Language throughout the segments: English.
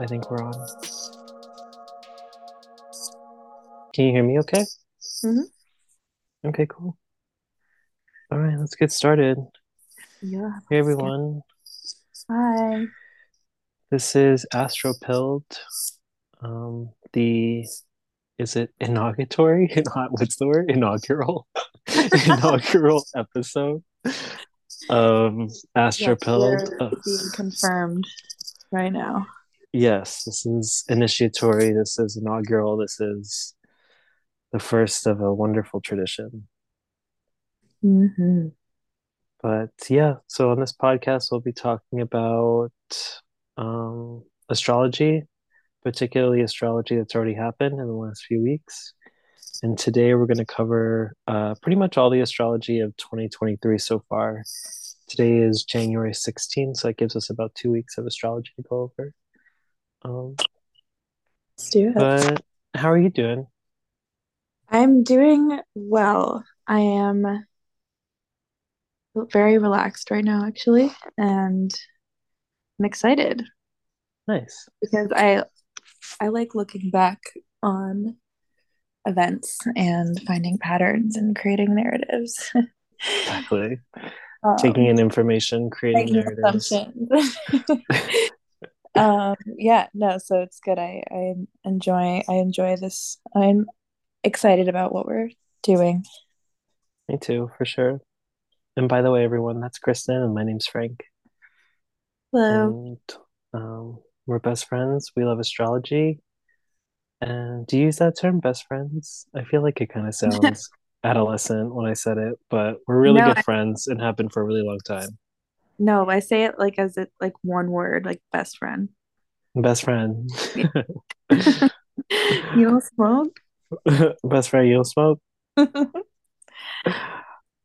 I think we're on. Can you hear me okay? Mhm. Okay, cool. All right, let's get started. Yeah. Hey everyone, Hi. this is Astro Pilled. Um, the is it inauguratory? What's the word? Inaugural. Inaugural episode of Astro Yes, being confirmed right now. Yes, this is initiatory. This is inaugural. This is the first of a wonderful tradition. Mm-hmm. But yeah, so on this podcast, we'll be talking about um, astrology, particularly astrology that's already happened in the last few weeks. And today we're going to cover uh, pretty much all the astrology of 2023 so far. Today is January 16th, so that gives us about two weeks of astrology to go over. Um, Let's do it. but how are you doing? I'm doing well. I am very relaxed right now, actually, and I'm excited Nice. because I I like looking back on events and finding patterns and creating narratives. Exactly. Um, Taking in information, creating narratives. assumptions. um yeah no so it's good i i enjoy i enjoy this i'm excited about what we're doing Me too, for sure. And by the way, everyone, that's Kristen, and my name's Frank. hello And um, we're best friends. We love astrology. And do you use that term, best friends? I feel like it kind of sounds adolescent when I said it, but we're really no good I, friends and have been for a really long time. No i say it like as it like one word like best friend Best friend. Yeah. you don't smoke Best friend, you'll smoke.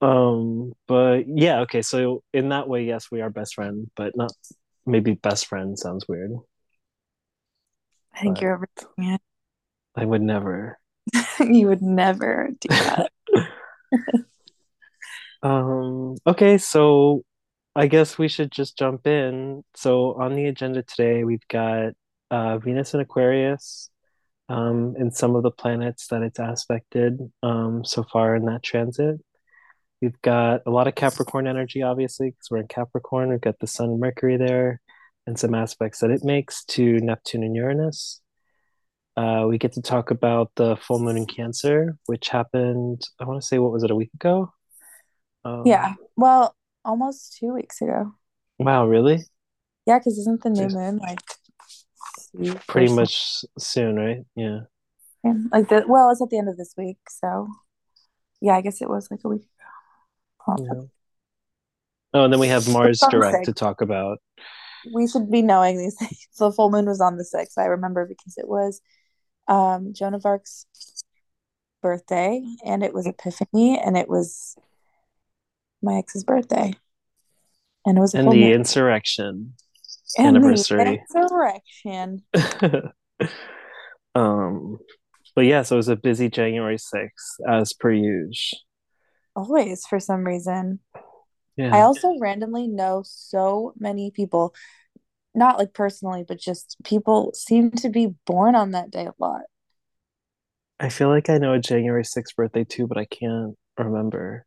Um, but yeah, okay, so in that way, yes, we are best friend, but not maybe best friend sounds weird, i think but you're overthinking it. I would never. you would never do that Um, okay, so I guess we should just jump in. So on the agenda today, we've got uh, Venus and Aquarius, um, and some of the planets that it's aspected um, so far in that transit. We've got a lot of Capricorn energy, obviously, because we're in Capricorn. We've got the Sun and Mercury there, and some aspects that it makes to Neptune and Uranus. Uh, we get to talk about the full moon in Cancer, which happened, I want to say, what was it, a week ago? yeah Um, well almost two weeks ago wow, really? yeah because isn't the new moon like Pretty much soon, right? Yeah. yeah. like the well it's at the end of this week so yeah i guess it was like a week ago Yeah. Oh, and then we have Mars direct to talk about. we should be knowing these things. The full moon was on the 6th. I remember because it was um, Joan of Arc's birthday and it was Epiphany and it was my ex's birthday and it was And the moon. insurrection And the anniversary. insurrection. Um, but yeah, so it was a busy January 6th, as per usual. Always for some reason. Yeah. I also randomly know so many people, not like personally, but just people seem to be born on that day a lot. I feel like I know a January 6th birthday too, but I can't remember.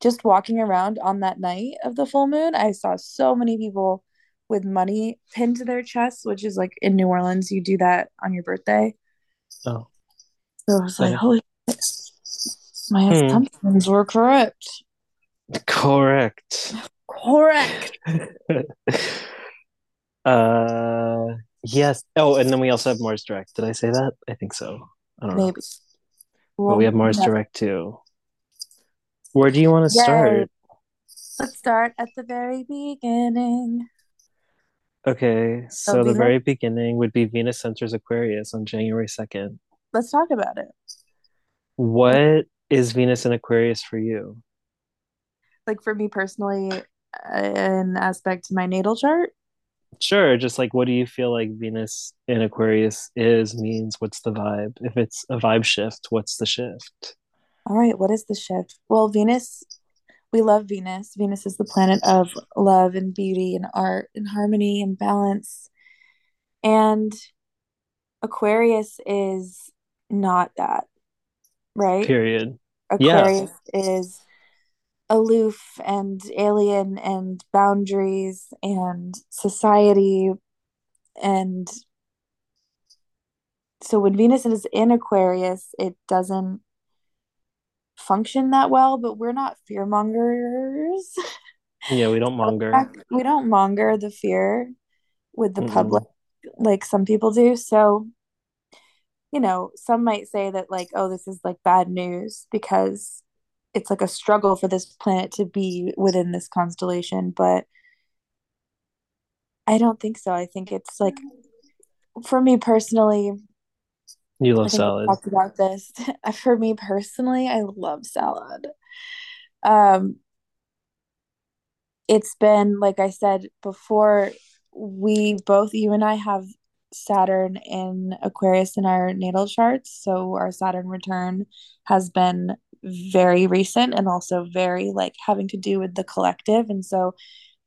Just walking around on that night of the full moon, I saw so many people with money pinned to their chests, which is like in New Orleans, you do that on your birthday. Oh, So I was like, holy shit, my Hmm. assumptions were correct. Correct. Correct. uh, yes. Oh, and then we also have Mars Direct. Did I say that? I think so. I don't know. Maybe. But Well, we have Mars never. Direct too. Where do you want to Yay. start? Let's start at the very beginning. Okay, So so the very beginning would be Venus enters Aquarius on January 2nd. let's talk about it. What is Venus in Aquarius for you? Like for me personally, an aspect to my natal chart. Sure, just like what do you feel like Venus in Aquarius is, means? What's the vibe? If it's a vibe shift, what's the shift? All right, what is the shift? Well, Venus, we love Venus. Venus is the planet of love and beauty and art and harmony and balance. And Aquarius is not that, right? Period. Yeah. Aquarius is aloof and alien and boundaries and society and so when Venus is in Aquarius, it doesn't function that well, but we're not fear mongers. Yeah, we don't monger. we don't monger the fear with the public Mm-mm. like some people do. So, you know, some might say that like, oh, this is like bad news because it's like a struggle for this planet to be within this constellation, but I don't think so. I think it's like for me personally, You love salad. talked about this. For me personally, I love salad. Um, it's been like I said before, we both you and I have Saturn in Aquarius in our natal charts, so our Saturn return has been very recent and also very like having to do with the collective. And so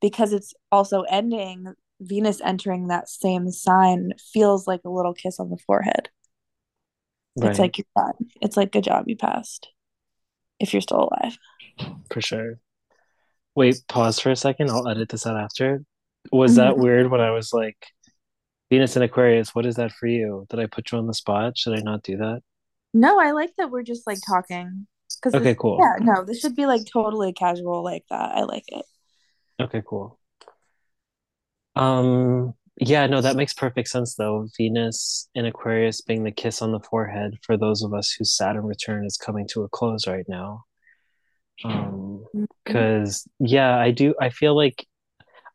because it's also ending, Venus entering that same sign feels like a little kiss on the forehead. It's like you're done. It's like good job you passed if you're still alive. for sure. Wait, pause for a second. I'll edit this out after. Was that Mhm. weird when I was like, Venus and Aquarius, what is that for you? Did I put you on the spot? Should I not do that? No, I like that we're just like talking because Okay, this, cool. yeah, no, this should be like totally casual like that. I like it. Okay, cool. Um, yeah, no, that makes perfect sense though. Venus in Aquarius being the kiss on the forehead for those of us whose Saturn return is coming to a close right now. Um, because yeah, I do I feel like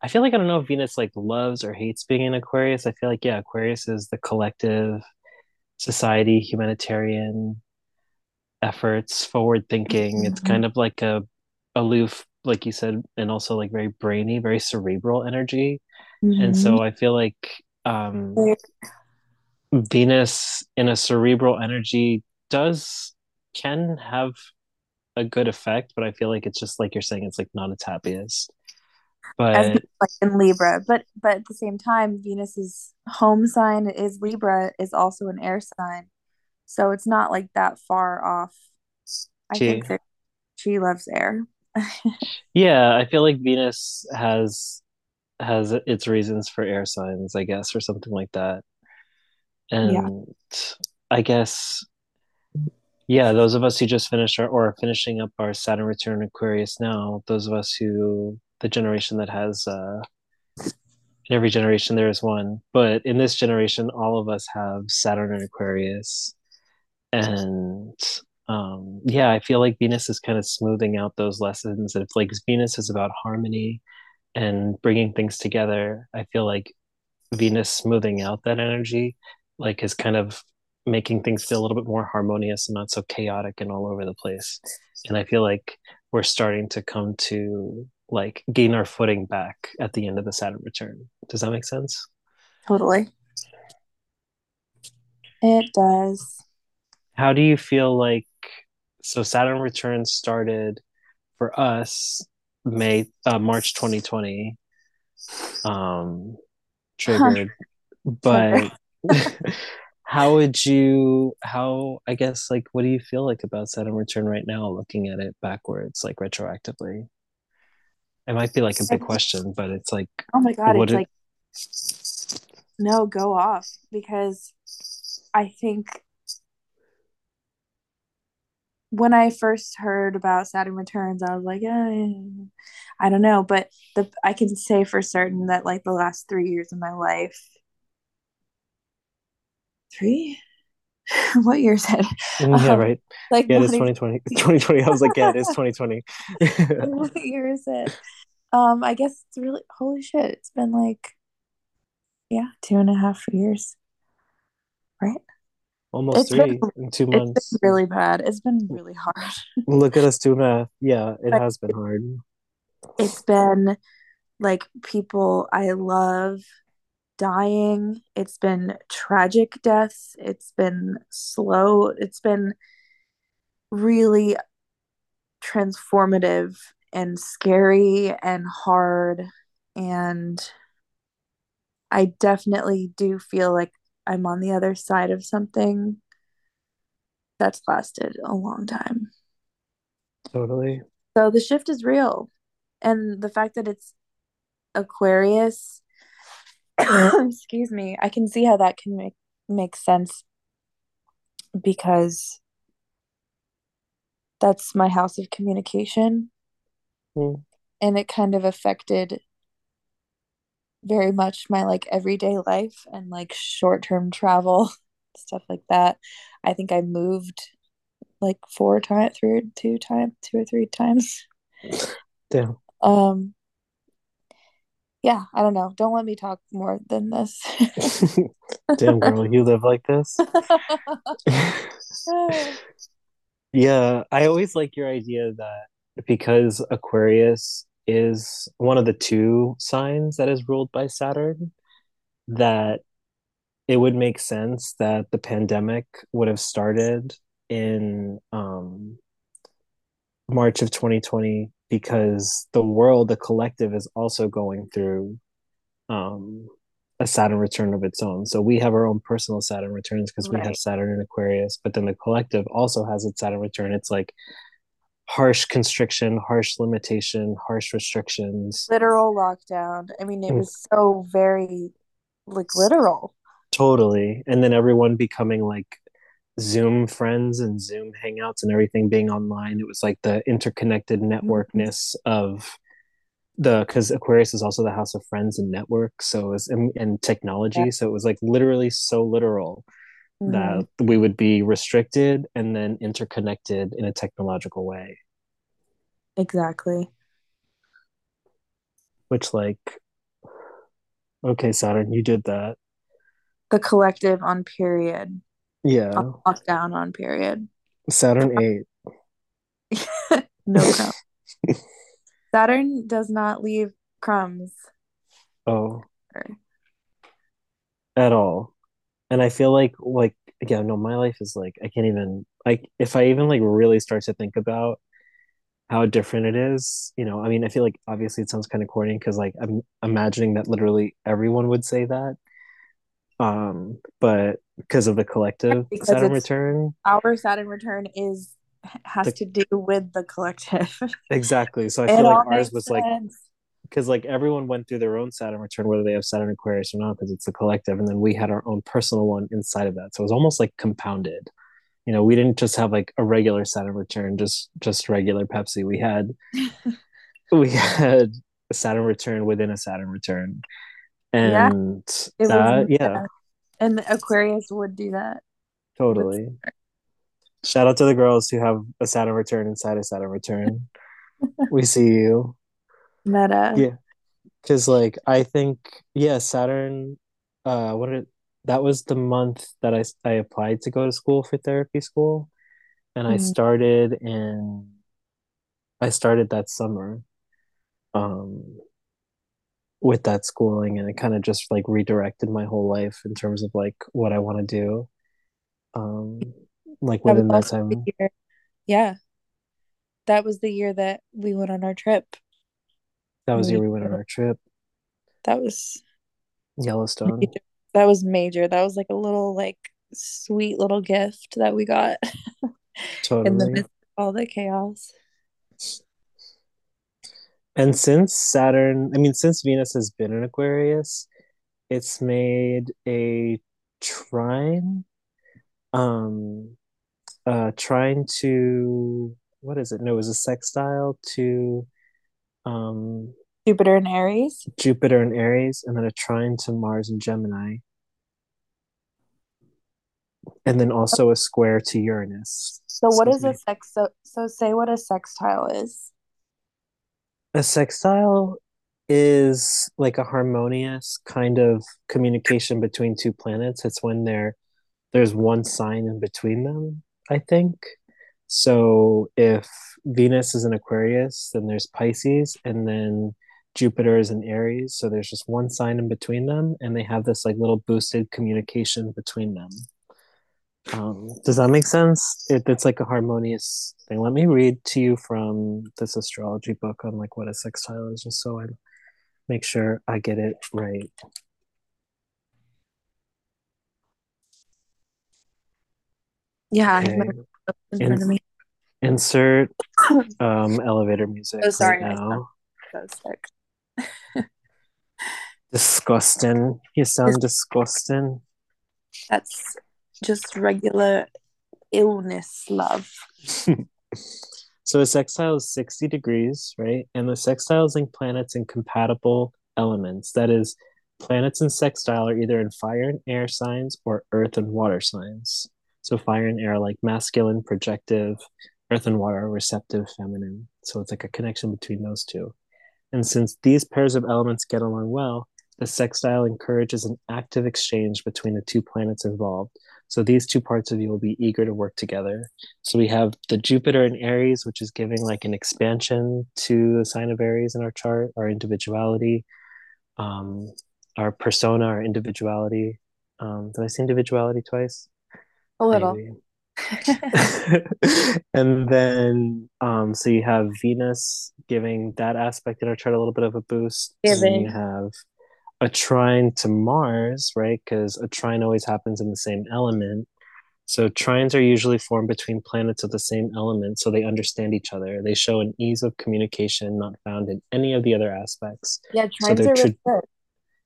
I feel like I don't know if Venus like loves or hates being in Aquarius. I feel like yeah, Aquarius is the collective society, humanitarian efforts, forward thinking. It's Mhm. kind of like a aloof, like you said, and also like very brainy, very cerebral energy. And Mhm. so I feel like um Venus in a cerebral energy does can have a good effect, but I feel like it's just like you're saying, it's like not its happiest. As But like in Libra, but but at the same time, Venus's home sign is Libra, is also an air sign, so it's not like that far off. I gee, think that she loves air. yeah, I feel like Venus has has its reasons for air signs, I guess, or something like that. Yeah, And I guess, yeah, those of us who just finished our or are finishing up our Saturn return Aquarius now, those of us who the generation that has uh in every generation there is one, but in this generation, all of us have Saturn and Aquarius. And um yeah, I feel like Venus is kind of smoothing out those lessons. If like Venus is about harmony and bringing things together, I feel like Venus smoothing out that energy, like is kind of making things feel a little bit more harmonious and not so chaotic and all over the place. And I feel like we're starting to come to like gain our footing back at the end of the Saturn return. Does that make sense? totally. It does. How do you feel like so Saturn return started for us May uh, March 2020 um triggered, trigger. but how would you how i guess like what do you feel like about saturn return right now looking at it backwards like retroactively? It might be like a big question but it's like Oh my God, it's it like no, go off because I think when I first heard about Saturn returns, I was like, eh, I don't know, but the I can say for certain that like the last three years of my life, three, what year is it? yeah Um, right like yeah it is what twenty twenty. Twenty twenty. i was like yeah it is 2020 what year is it? Um, I guess it's really holy shit. It's been like yeah, two and a half years, right? Almost It's been three in two it's been months really bad. It's been really hard. look at us do math yeah it Like has been hard it's been like people I love dying. It's been tragic deaths. It's been slow. It's been really transformative and scary and hard. And I definitely do feel like I'm on the other side of something that's lasted a long time. Totally. So the shift is real. And the fact that it's Aquarius, excuse me, I can see how that can make make sense because that's my house of communication. Mm. And it kind of affected very much my like everyday life and like short-term travel, stuff like that. I think I moved like four times, three or two times, two or three times. Damn. Um, yeah, I don't know. Don't let me talk more than this. Damn, girl, you live like this? yeah, I always like your idea that because Aquarius is one of the two signs that is ruled by Saturn, that it would make sense that the pandemic would have started in um, March of 2020 because the world, the collective, is also going through um, a Saturn return of its own. So we have our own personal Saturn returns because right. we have Saturn in Aquarius, but then the collective also has its Saturn return. It's like harsh constriction, harsh limitation, harsh restrictions. Literal lockdown. I mean, it mm. was so very like literal. Totally. And then everyone becoming like Zoom friends and Zoom hangouts and everything being online. It was like the interconnected mm-hmm. networkness of the because Aquarius is also the house of friends and network, so it was and, and technology. Yeah. So it was like literally so literal mm-hmm. that we would be restricted and then interconnected in a technological way. Exactly. Which like okay, Saturn, you did that. The collective on period. Yeah. lockdown on period. Saturn ate. no crumbs. Saturn does not leave crumbs. Oh. At all. And I feel like like again, no, my life is like I can't even like if I even like really start to think about how different it is, you know, I mean, I feel like obviously it sounds kind of corny because like I'm imagining that literally everyone would say that. Um but because of the collective because Saturn return. our Saturn return is has the, to do with the collective. Exactly so I feel like ours was sense. like because like everyone went through their own Saturn return whether they have Saturn Aquarius or not because it's the collective and then we had our own personal one inside of that. So it was almost like compounded. You know we didn't just have like a regular Saturn return just just regular Pepsi. We had we had a Saturn return within a Saturn return. And yeah, that yeah. and aquarius would do that. Totally. Shout out to the girls who have a saturn return inside a saturn return. We see you meta yeah because like i think yeah saturn uh what did that was the month that i i applied to go to school for therapy school and mm-hmm. i started in i started that summer um with that schooling and it kind of just like redirected my whole life in terms of like what I want to do. Um like within that, that time. Yeah. That was the year that we went on our trip. That was the year we went on our trip. That was Yellowstone. Major. That was major. That was like a little like sweet little gift that we got totally. in the midst of all the chaos. And since Saturn, I mean, since Venus has been in Aquarius, it's made a trine, um, uh, trying to what is it? No, it was a sextile to um, Jupiter and Aries. Jupiter and Aries, and then a trine to Mars and Gemini. And then also a square to Uranus. So, what is a sex? So, so say what a sextile is a sextile is like a harmonious kind of communication between two planets. It's when there there's one sign in between them, I think. So if Venus is an Aquarius, then there's Pisces, and then Jupiter is in Aries. So there's just one sign in between them, and they have this like little boosted communication between them. Um, does that make sense? It, it's like a harmonious thing. Let me read to you from this astrology book on like what a sextile is, just so I make sure I get it right. Yeah, okay in In front of me. insert um elevator music Oh, sorry, sound now. sick. Disgusting. You sound disgusting. that's just regular illness, love. So a sextile is 60 degrees, right? And the sextiles link planets in compatible elements. That is, planets in sextile are either in fire and air signs or earth and water signs. So fire and air are like masculine, projective, earth and water are receptive, feminine. So it's like a connection between those two. And since these pairs of elements get along well, the sextile encourages an active exchange between the two planets involved. So these two parts of you will be eager to work together. So we have the Jupiter in Aries, which is giving like an expansion to the sign of Aries in our chart, our individuality, um, our persona, our individuality. Um, did I say individuality twice? A little. And then um so you have Venus giving that aspect in our chart a little bit of a boost. And then you have a trine to Mars, right? Because a trine always happens in the same element. So trines are usually formed between planets of the same element, so they understand each other. They show an ease of communication not found in any of the other aspects. Yeah, So trines they're are tr really good.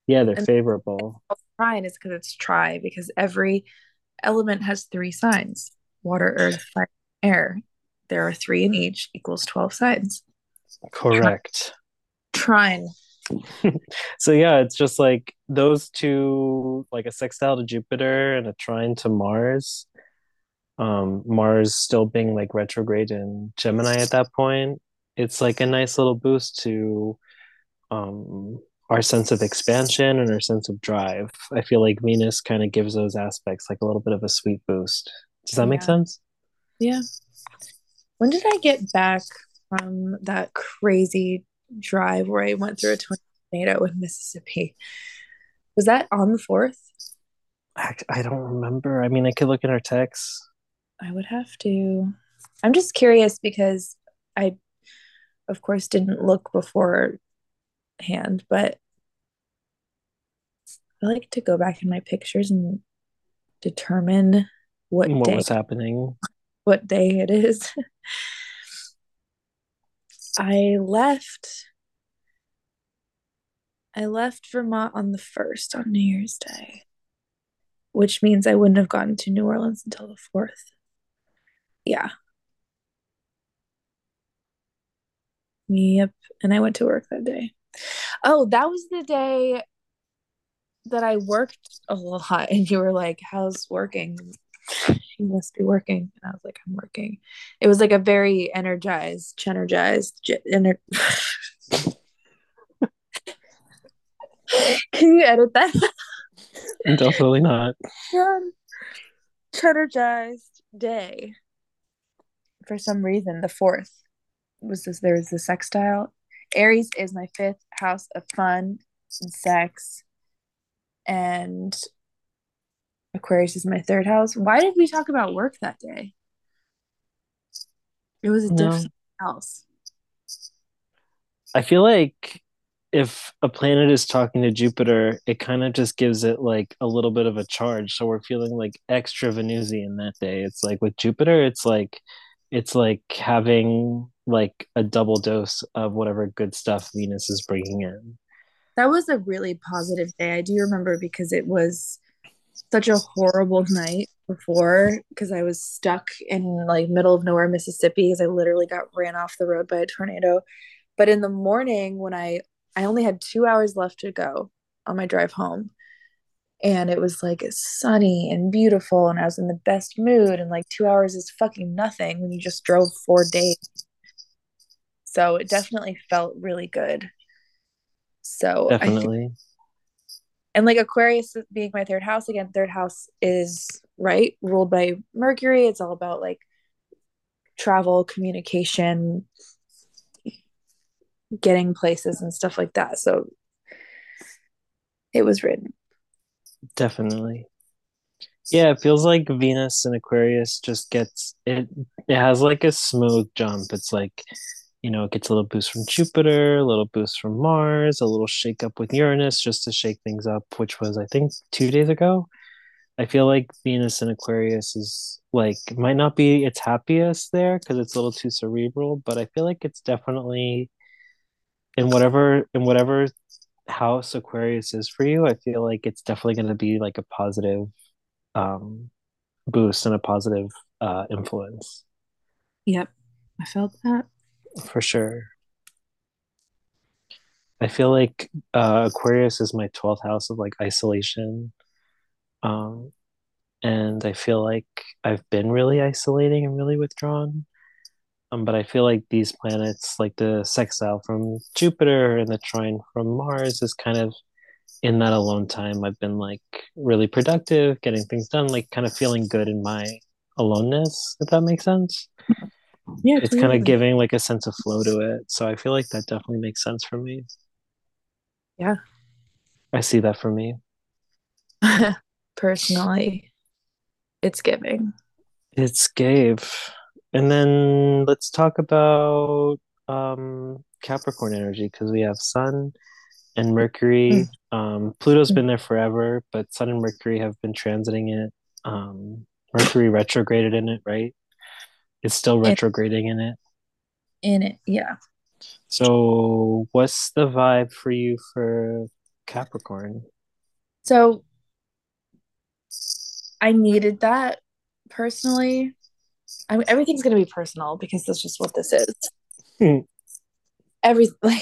yeah, they're And favorable. trine is because it's tri, because every element has three signs water, earth, fire, air. There are three in each, equals 12 signs. Correct. trine. So yeah, it's just like those two, like a sextile to Jupiter and a trine to Mars. Um, Mars still being like retrograde in Gemini at that point. It's like a nice little boost to um our sense of expansion and our sense of drive. I feel like Venus kind of gives those aspects like a little bit of a sweet boost. Does that make sense? Yeah. When did I get back from that crazy drive where I went through a tornado in Mississippi? Was that on the 4th? I, I don't remember. I mean, I could look in our texts. I would have to. I'm just curious because I, of course, didn't look beforehand, but I like to go back in my pictures and determine what What day was happening? what day it is. I left I left Vermont on the 1st on New Year's Day, which means I wouldn't have gotten to New Orleans until the 4th. Yeah. Yep. And I went to work that day. Oh, that was the day that I worked a lot and you were like, "How's working?" You must be working. And I was like, "I'm working." It was like a very energized, energized, ener- Can you edit that? Definitely not. Um, energized day. For some reason, the fourth was this. There was the sextile. Aries is my fifth house of fun and sex, and Aquarius is my third house. Why did we talk about work that day? It was a No. different house. I feel like if a planet is talking to Jupiter, it kind of just gives it like a little bit of a charge. So we're feeling like extra Venusian that day. It's like with Jupiter, it's like it's like having like a double dose of whatever good stuff Venus is bringing in. That was a really positive day. I do remember because it was such a horrible night before because I was stuck in like middle of nowhere, Mississippi, because I literally got ran off the road by a tornado. But in the morning when I I only had two hours left to go on my drive home. And it was like sunny and beautiful, and I was in the best mood. And like two hours is fucking nothing when you just drove four days. So it definitely felt really good. So Definitely. and like Aquarius being my third house again, third house is right ruled by Mercury. It's all about like travel, communication, getting places and stuff like that. So it was written. Definitely. Yeah, it feels like Venus and Aquarius just gets it it has like a smooth jump. It's like, you know, it gets a little boost from Jupiter, a little boost from Mars, a little shake up with Uranus just to shake things up, which was I think two days ago. I feel like Venus in Aquarius is like might not be its happiest there because it's a little too cerebral, but I feel like it's definitely in whatever in whatever house Aquarius is for you, I feel like it's definitely going to be like a positive um boost and a positive uh influence Yep, I felt that. For sure. I feel like uh Aquarius is my 12th house of like isolation. Um and I feel like I've been really isolating and really withdrawn. Um, but I feel like these planets, like the sextile from Jupiter and the trine from Mars, is kind of in that alone time. I've been like really productive, getting things done, like kind of feeling good in my aloneness, if that makes sense. Yeah, It's kind of giving like a sense of flow to it. So I feel like that definitely makes sense for me. Yeah. I see that for me. Personally, it's giving. It's gave. And then let's talk about um Capricorn energy because we have Sun and Mercury. Um, Pluto's been there forever, but Sun and Mercury have been transiting it. Um, Mercury retrograded in it, right? It's still In, retrograding in it. in it, yeah. So, what's the vibe for you for Capricorn? So I needed that personally. I mean, everything's going to be personal because that's just what this is. Hmm, Every like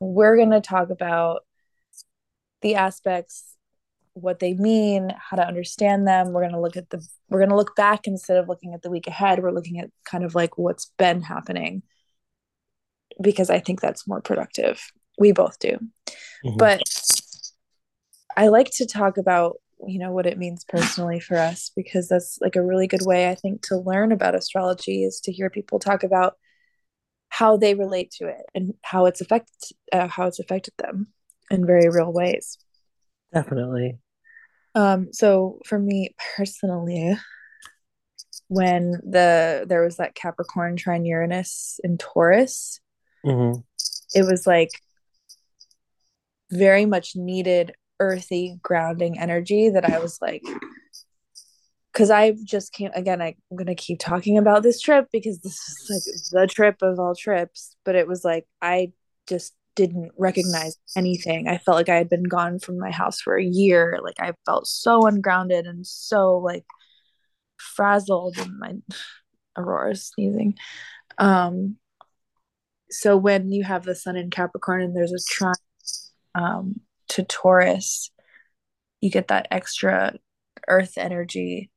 we're going to talk about the aspects, what they mean, how to understand them. We're going to look at the we're going to look back instead of looking at the week ahead. We're looking at kind of like what's been happening because I think that's more productive. We both do. mhm, But I like to talk about you know what it means personally for us because that's like a really good way I think to learn about astrology is to hear people talk about how they relate to it and how it's affected uh, how it's affected them in very real ways. Definitely. Um, so for me personally, when the there was that Capricorn trine Uranus in Taurus, hmm it was like very much needed earthy grounding energy that I was like because I just can't again I'm gonna keep talking about this trip because this is like the trip of all trips but it was like I just didn't recognize anything. I felt like I had been gone from my house for a year. Like I felt so ungrounded and so like frazzled and my Aurora's sneezing. Um so when you have the sun in Capricorn and there's a trine um to Taurus you get that extra earth energy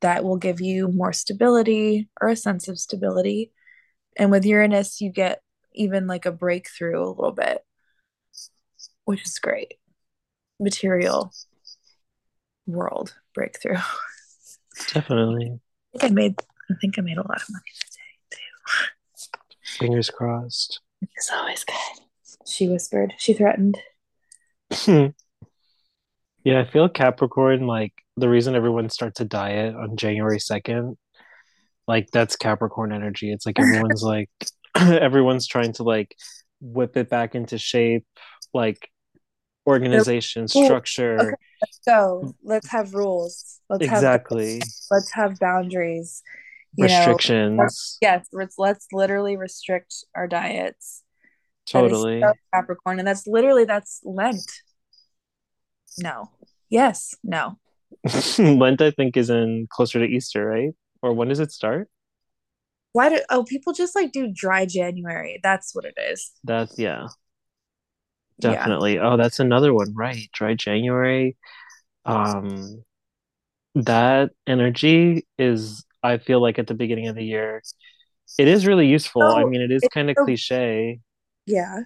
that will give you more stability or a sense of stability. And with Uranus, you get even like a breakthrough a little bit, which is great. Material world breakthrough. Definitely. I think I made I think I made a lot of money today too. Fingers crossed. It's always good. She whispered. She threatened. Yeah, I feel Capricorn, like the reason everyone starts a diet on January 2nd, like that's Capricorn energy. It's like everyone's like everyone's trying to like whip it back into shape, like organization, okay, structure. let's go. Let's have rules. Let's have Exactly. let's have boundaries. You know, Restrictions. yes, let's let's literally restrict our diets is so Totally. Capricorn, and that's literally that's Lent. No. Yes. No. Lent, I think, is in closer to Easter, right? Or when does it start? Why do oh people just like do dry January? That's what it is. That's yeah, Yeah. definitely. Oh, that's another one, right? Dry January. Um, that energy is, I feel like at the beginning of the year, it is really useful. I mean, it is kind of so cliche yeah.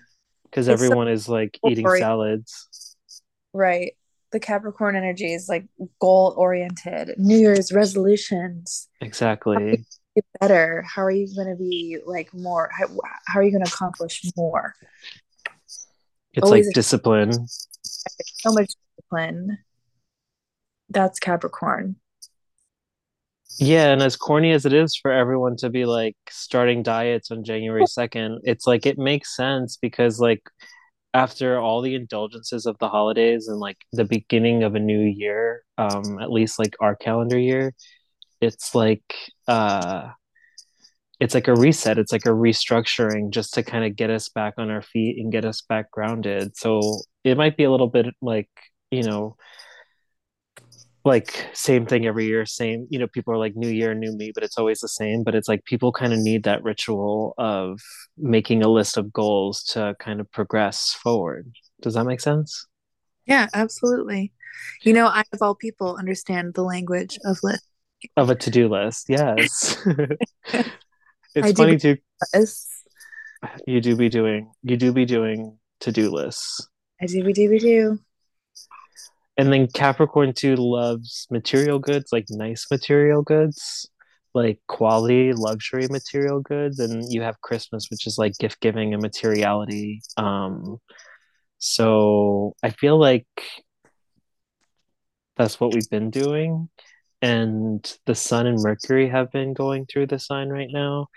because It's so everyone is like eating salads. right. The Capricorn energy is like goal oriented. New Year's resolutions. Exactly. Gonna better? How are you going to be like more? How, how are you going to accomplish more? It's Always like discipline. so much discipline. That's Capricorn. Yeah, and as corny as it is for everyone to be like starting diets on January 2nd, it's like it makes sense because like after all the indulgences of the holidays and like the beginning of a new year, um, at least like our calendar year, it's like uh it's like a reset it's like a restructuring just to kind of get us back on our feet and get us back grounded. So it might be a little bit like you know like same thing every year same you know people are like new year new me but it's always the same but it's like people kind of need that ritual of making a list of goals to kind of progress forward. Does that make sense? Yeah absolutely. You know i of all people understand the language of list of a to-do list yes it's I funny too you do be doing you do be doing to-do lists i do be do be do and then Capricorn too loves material goods, like nice material goods, like quality luxury material goods. And you have Christmas, which is like gift giving and materiality. Um, so I feel like that's what we've been doing. And the Sun and Mercury have been going through the sign right now.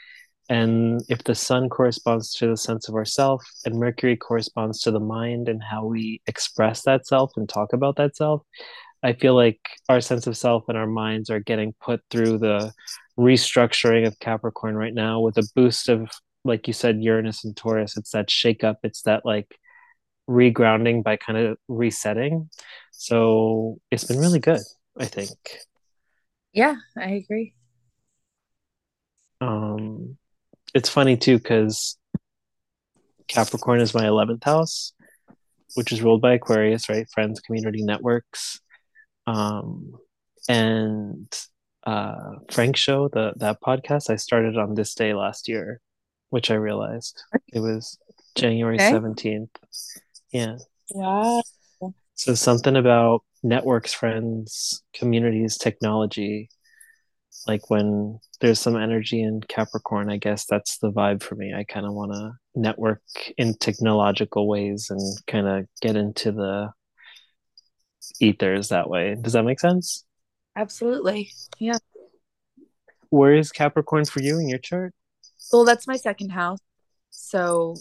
And if the sun corresponds to the sense of ourself and Mercury corresponds to the mind and how we express that self and talk about that self, I feel like our sense of self and our minds are getting put through the restructuring of Capricorn right now with a boost of, like you said, Uranus and Taurus. It's that shake up, it's that like regrounding by kind of resetting. So it's been really good, I think. Yeah, I agree. Um, it's funny too because Capricorn is my 11th house, which is ruled by Aquarius, right? Friends, community networks. Um, and uh, Frank Show, the that podcast, I started on this day last year, which I realized it was January okay. 17th. Yeah. Wow. So something about networks, friends, communities, technology like when there's some energy in Capricorn, I guess that's the vibe for me. I kind of want to network in technological ways and kind of get into the ethers that way. Does that make sense? Absolutely. Yeah. Where is Capricorn for you in your chart? Well, that's my second house. So,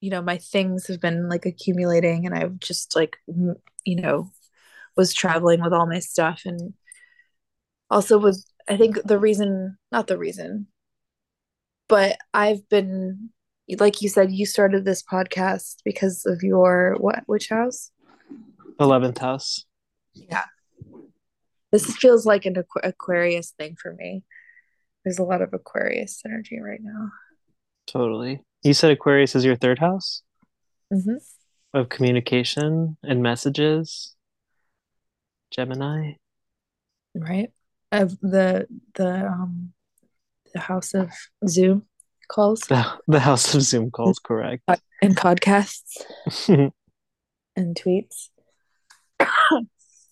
you know, my things have been like accumulating and I've just like, you know, was traveling with all my stuff and also was I think the reason, not the reason, but I've been, like you said, you started this podcast because of your what? Which house? Eleventh house. Yeah. This feels like an Aqu- Aquarius thing for me. There's a lot of Aquarius energy right now. Totally. You said Aquarius is your third house mm-hmm. of communication and messages. Gemini. Right of the the um the house of Zoom calls. The, the house of Zoom calls, correct. And podcasts and tweets.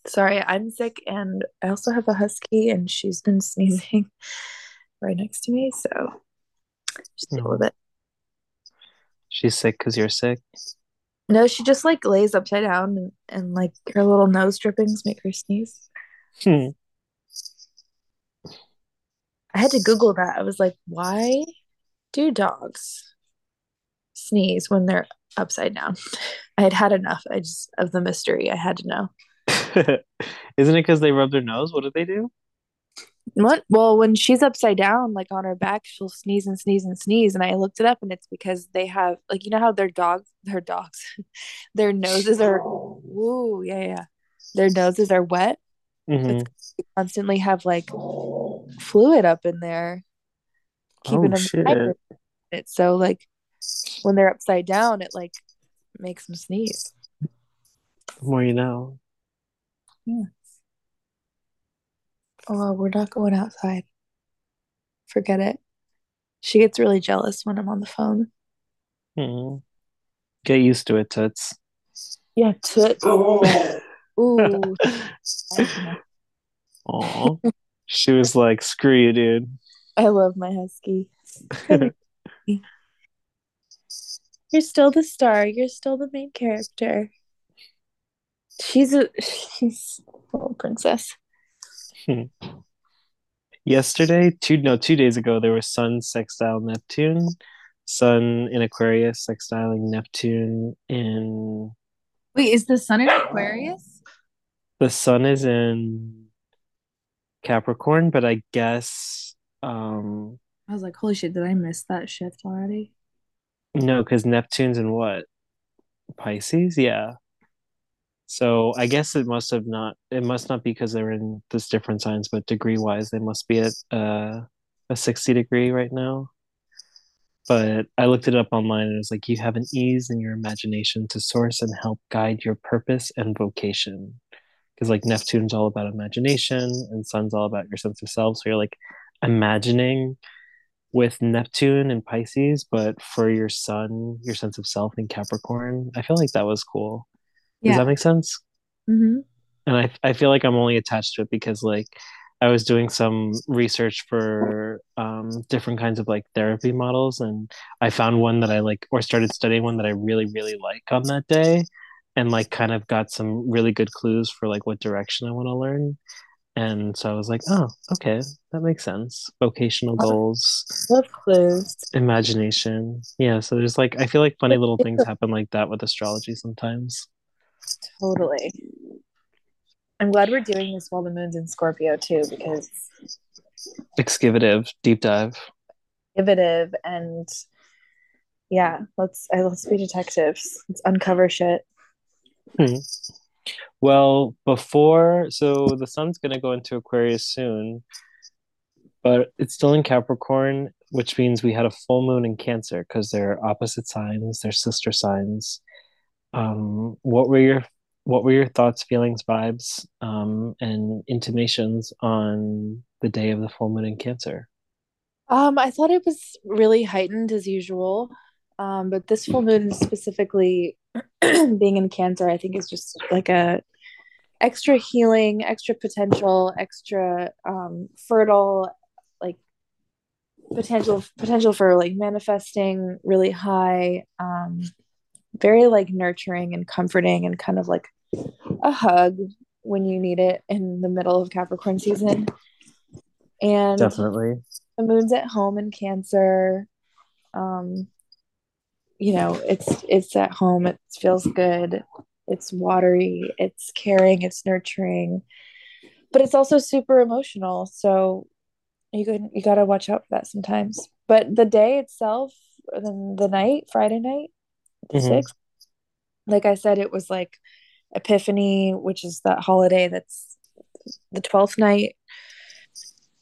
Sorry, I'm sick and I also have a husky and she's been sneezing right next to me, so just deal with it. She's sick because you're sick. No, she just like lays upside down and, and like her little nose drippings make her sneeze. Hmm. I had to Google that. I was like, why do dogs sneeze when they're upside down? I had had enough. I just of the mystery. I had to know. Isn't it because they rub their nose? What do they do? What? Well, when she's upside down, like on her back, she'll sneeze and sneeze and sneeze. And I looked it up, and it's because they have, like, you know how their dogs, their dogs, their noses are, ooh, yeah, yeah, their noses are wet. Mm-hmm. constantly have like fluid up in there, keeping oh, them it. So like when they're upside down, it like makes them sneeze. The more you know. Yeah. Oh, we're not going outside. Forget it. She gets really jealous when I'm on the phone. Mm. Get used to it, Toots. Yeah, Toots. Ooh. Aw. she was like, screw you, dude. I love my husky. You're still the star. You're still the main character. She's a she's a little princess. Hmm. Yesterday, two no, two days ago, there was Sun sextile Neptune. Sun in Aquarius, sextiling Neptune in Wait, is the sun in Aquarius? the Sun is in Capricorn, but I guess um I was like, holy shit, did I miss that shift already? no, because Neptune's in what? Pisces? Yeah. So I guess it must have not it must not be because they're in this different signs, but degree wise they must be at uh, a 60 degree right now. But I looked it up online and it was like you have an ease in your imagination to source and help guide your purpose and vocation. Because like Neptune's all about imagination and Sun's all about your sense of self. So you're like imagining with Neptune and Pisces, but for your Sun, your sense of self in Capricorn. I feel like that was cool. Does that make sense? Mm-hmm. And I I feel like I'm only attached to it because like I was doing some research for um, different kinds of like therapy models, and I found one that I like, or started studying one that I really really like on that day, and like kind of got some really good clues for like what direction I want to learn. And so I was like, oh, okay, that makes sense. Vocational goals, Love clues. imagination. Yeah, so there's like I feel like funny little things happen like that with astrology sometimes. Totally. I'm glad we're doing this while the moon's in Scorpio too, because Excavative, deep dive. innovative and yeah, let's let's be detectives. Let's uncover shit. Hmm. Well, before, so the sun's going to go into Aquarius soon, but it's still in Capricorn, which means we had a full moon in Cancer because they're opposite signs, they're sister signs. Um, what were your what were your thoughts, feelings, vibes, um, and intimations on the day of the full moon in Cancer? Um, I thought it was really heightened as usual. Um, but this full moon specifically being in Cancer, I think is just like a extra healing, extra potential, extra um fertile, like potential potential for like manifesting really high, um, very like nurturing and comforting and kind of like a hug when you need it in the middle of Capricorn season. And Definitely. the moon's at home in Cancer. Um, you know, it's it's at home. It feels good. It's watery. It's caring. It's nurturing, but it's also super emotional. So you can you got to watch out for that sometimes. But the day itself, then the night, Friday night, the hmm sixth, like I said, it was like Epiphany, which is that holiday that's the twelfth night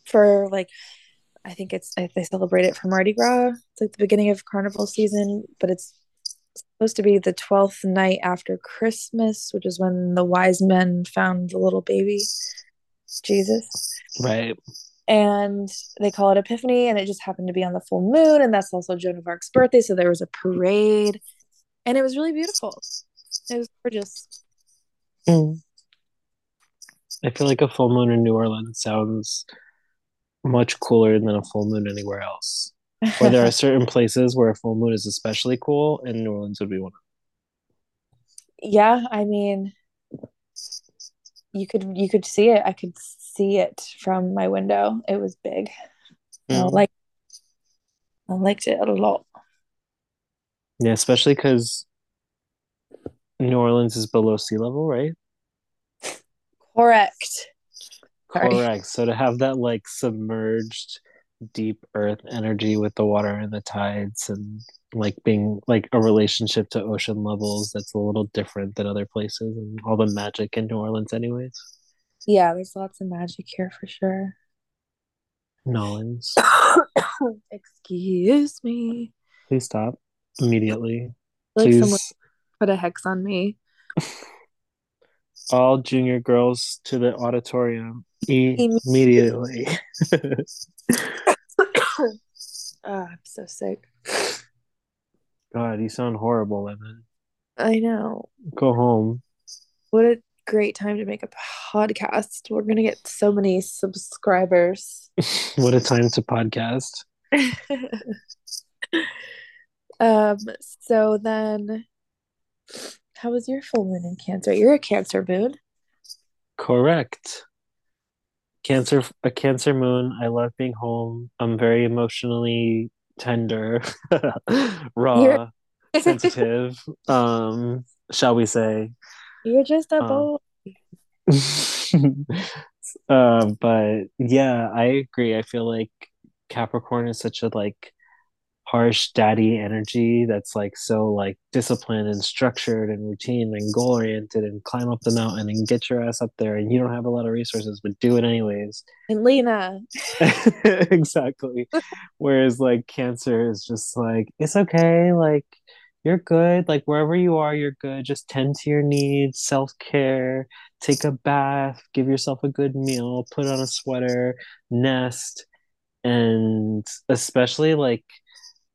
for like I think it's they celebrate it for Mardi Gras. It's like the beginning of carnival season, but it's supposed to be the 12th night after Christmas, which is when the wise men found the little baby Jesus. Right. And they call it Epiphany, and it just happened to be on the full moon, and that's also Joan of Arc's birthday, so there was a parade, and it was really beautiful. It was gorgeous. Mm. I feel like a full moon in New Orleans sounds much cooler than a full moon anywhere else. Or there are certain places where a full moon is especially cool, and New Orleans would be one yeah, I mean, you could you could see it. I could see it from my window. It was big. I them. Mm. like I liked it a lot. Yeah, especially because New Orleans is below sea level, right? Correct. Sorry. Correct. So to have that like submerged deep earth energy with the water and the tides and like being like a relationship to ocean levels that's a little different than other places and all the magic in New Orleans anyways. Yeah, there's lots of magic here for sure. Nolans. Excuse me. Please stop immediately. Like someone Please put a hex on me. all junior girls to the auditorium immediately. Ah, I'm so sick. God, you sound horrible, Lemon. I know. Go home. What a great time to make a podcast. We're gonna get so many subscribers. what a time to podcast. Um, so then how was your full moon in Cancer? You're a Cancer moon. Correct. Cancer, a Cancer moon. I love being home. I'm very emotionally tender, raw, sensitive, um, shall we say. you're just a Um, uh, but yeah, I agree. I feel like Capricorn is such a like harsh daddy energy that's like so like disciplined and structured and routine and goal oriented and climb up the mountain and get your ass up there and you don't have a lot of resources but do it anyways. And Lena, exactly. Whereas like cancer is just like it's okay like you're good like wherever you are you're good. Just tend to your needs self-care take a bath give yourself a good meal put on a sweater nest and especially like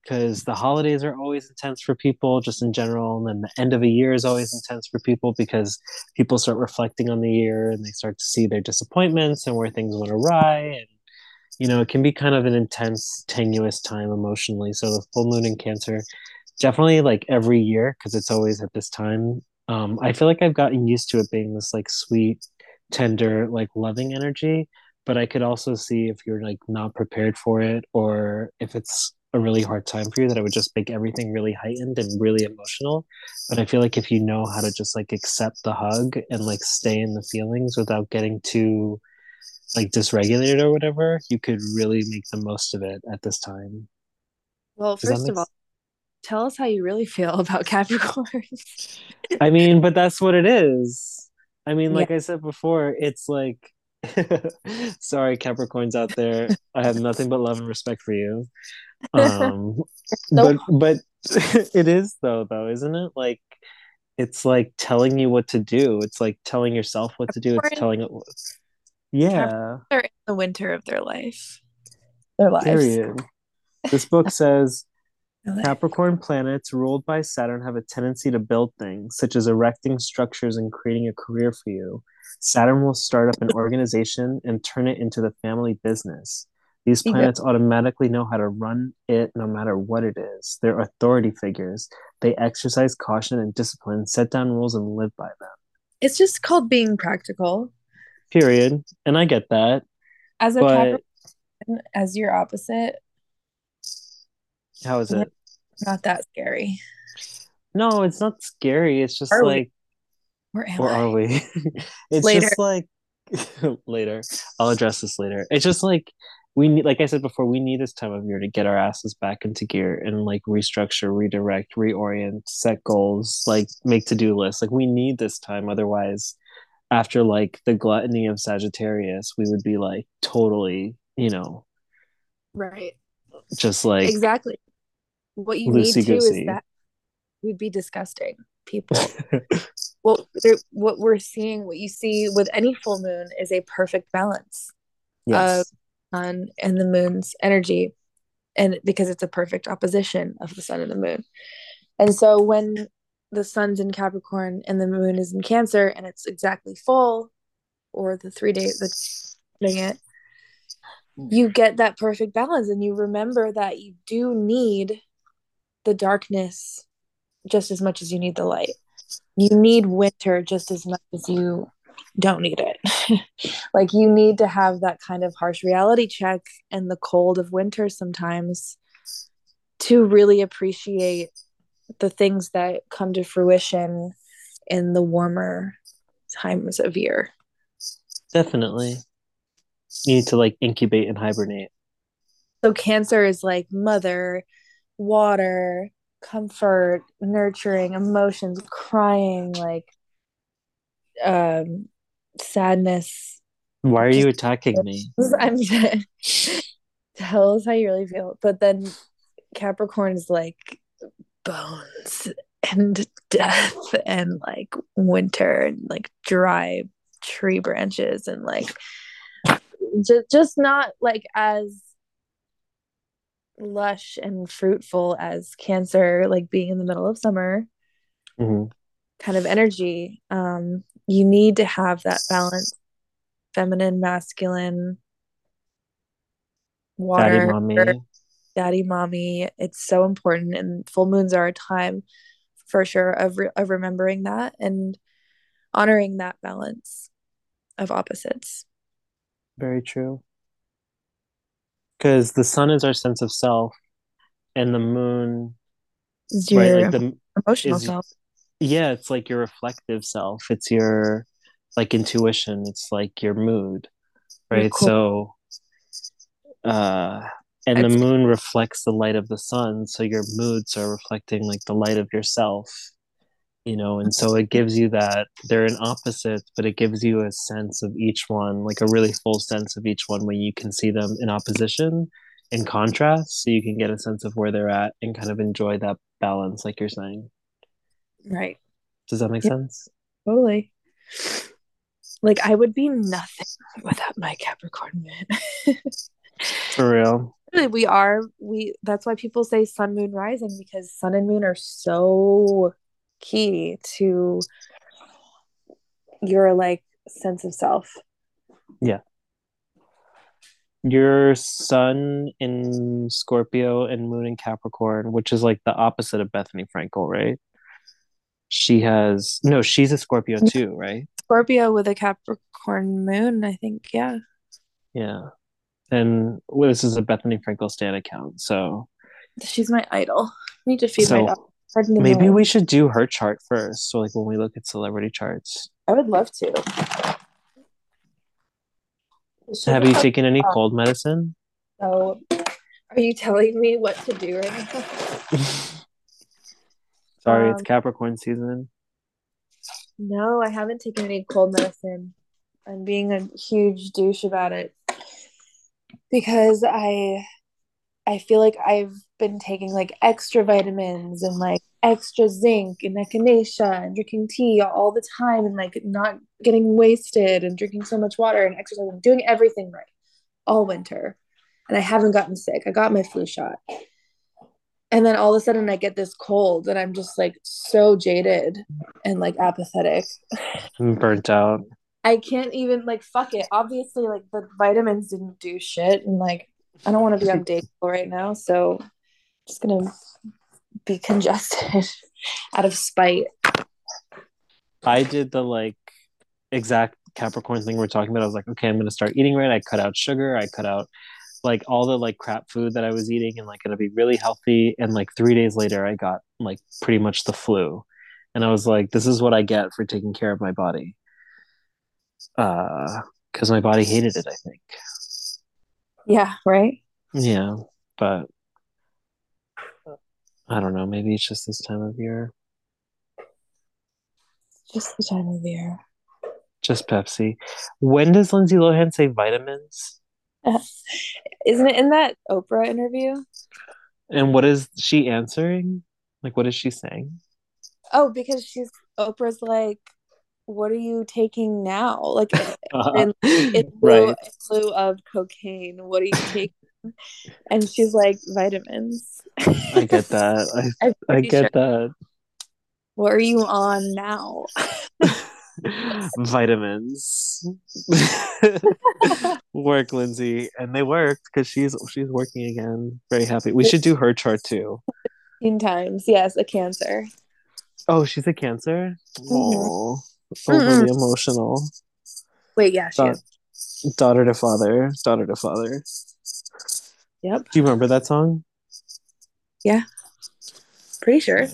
because the holidays are always intense for people just in general and then the end of a year is always intense for people because people start reflecting on the year and they start to see their disappointments and where things went awry and you know it can be kind of an intense tenuous time emotionally. So the full moon in cancer definitely like every year because it's always at this time um i feel like i've gotten used to it being this like sweet tender like loving energy but i could also see if you're like not prepared for it or if it's a really hard time for you that it would just make everything really heightened and really emotional but i feel like if you know how to just like accept the hug and like stay in the feelings without getting too like dysregulated or whatever you could really make the most of it at this time well, does first make of all, tell us how you really feel about Capricorn. I mean, but that's what it is. I mean, Yeah. like I said before, it's like, sorry, Capricorns out there. I have nothing but love and respect for you. Um, but but it is though, though, isn't it? Like it's like telling you what to do. It's like telling yourself what to do. It's telling it. Capricorn Yeah, are in the winter of their life. Their lives. period. This book says Capricorn planets ruled by Saturn have a tendency to build things, such as erecting structures and creating a career for you. Saturn will start up an organization and turn it into the family business. These planets automatically know how to run it no matter what it is. They're authority figures. They exercise caution and discipline, set down rules, and live by them. It's just called being practical. Period. And I get that. As a But Capricorn, as your opposite, how is it? not that scary. No, it's not scary. It's just Are we? like Where am Or I? are we? it's Later. just like later. I'll address this later. It's just like we need, like I said before, we need this time of year to get our asses back into gear and like restructure, redirect, reorient, set goals, like make to do lists. Like we need this time. Otherwise, after like the gluttony of Sagittarius, we would be like totally, you know, Right. just like Exactly. What you need to is that would be disgusting. People. Well, what we're seeing, what you see with any full moon is a perfect balance yes. Sun and the moon's energy. And because it's a perfect opposition of the sun and the moon. And so when the sun's in Capricorn and the moon is in Cancer and it's exactly full, or the three days that's doing it, you get that perfect balance and you remember that you do need the darkness just as much as you need the light. You need winter just as much as you don't need it. like you need to have that kind of harsh reality check and the cold of winter sometimes to really appreciate the things that come to fruition in the warmer times of year. Definitely. You need to like incubate and hibernate. So cancer is like mother, water, comfort, nurturing, emotions, crying, like um sadness. Why are Just- you attacking me? I'm tell us how you really feel. But then Capricorn is like bones and death and like winter and like dry tree branches and like just just not like as lush and fruitful as cancer like being in the middle of summer Mhm. kind of energy um you need to have that balance feminine masculine Daddy, water mommy. daddy mommy it's so important and full moons are a time for sure of, re- of remembering that and honoring that balance of opposites Very true. Because the sun is our sense of self, and the moon, Is right? your Like the emotional is self. Yeah, it's like your reflective self. It's your like intuition. It's like your mood, right? core. So uh and the moon reflects the light of the sun, so your moods are reflecting like the light of yourself, you know, and so it gives you that they're in opposites, but it gives you a sense of each one, like a really full sense of each one when you can see them in opposition, in contrast, so you can get a sense of where they're at and kind of enjoy that balance, like you're saying. Right. Does that make Yeah, sense? totally. Like I would be nothing without my Capricorn moon. For real. We are we that's why people say sun moon rising because sun and moon are so key to your like sense of self. Yeah. Your sun in Scorpio and moon in Capricorn, which is like the opposite of Bethenny Frankel, right? She has no, she's a Scorpio too, right? Scorpio with a Capricorn moon, I think. Yeah. Yeah. And well, this is a Bethenny Frankel stan account. So She's my idol. I need to feed my dog. so Pardon the maybe we should do her chart first. So like when we look at celebrity charts. I would love to. Have you taken any cold medicine? So, are you telling me what to do right now? Sorry, it's Um, Capricorn season. No, I haven't taken any cold medicine. I'm being a huge douche about it because I I feel like I've been taking like extra vitamins and like extra zinc and echinacea and drinking tea all the time and like not getting wasted and drinking so much water and exercising, doing everything right all winter. And I haven't gotten sick. I got my flu shot. And then all of a sudden I get this cold and I'm just like so jaded and like apathetic. I'm burnt out. I can't even like fuck it. Obviously, like the vitamins didn't do shit, and like I don't want to be undateable right now, so I'm just gonna be congested out of spite. I did the like exact Capricorn thing we're talking about. I was like, okay, I'm gonna start eating right. I cut out sugar. I cut out like all the like crap food that I was eating and like gonna be really healthy. And like three days later, I got like pretty much the flu, and I was like, this is what I get for taking care of my body. Uh, because my body hated it. I think. Yeah, right. Yeah, but I don't know. Maybe it's just this time of year. Just the time of year. Just Pepsi. When does Lindsay Lohan say vitamins? Isn't it in that Oprah interview? And what is she answering? Like, what is she saying? Oh, because she's Oprah's like, what are you taking now? Like in, in lieu, right. in lieu of cocaine, what are you taking? And she's like, vitamins. I get that. I I get sure. that. What are you on now? Vitamins work, Lindsay, and they worked because she's she's working again. Very happy. We should do her chart too. In times, yes, a cancer. Oh, she's a Cancer. Mhm. Oh, overly emotional. Wait, yeah, she Da- is. daughter to father, daughter to father. Yep, Do you remember that song? Yeah. Pretty sure.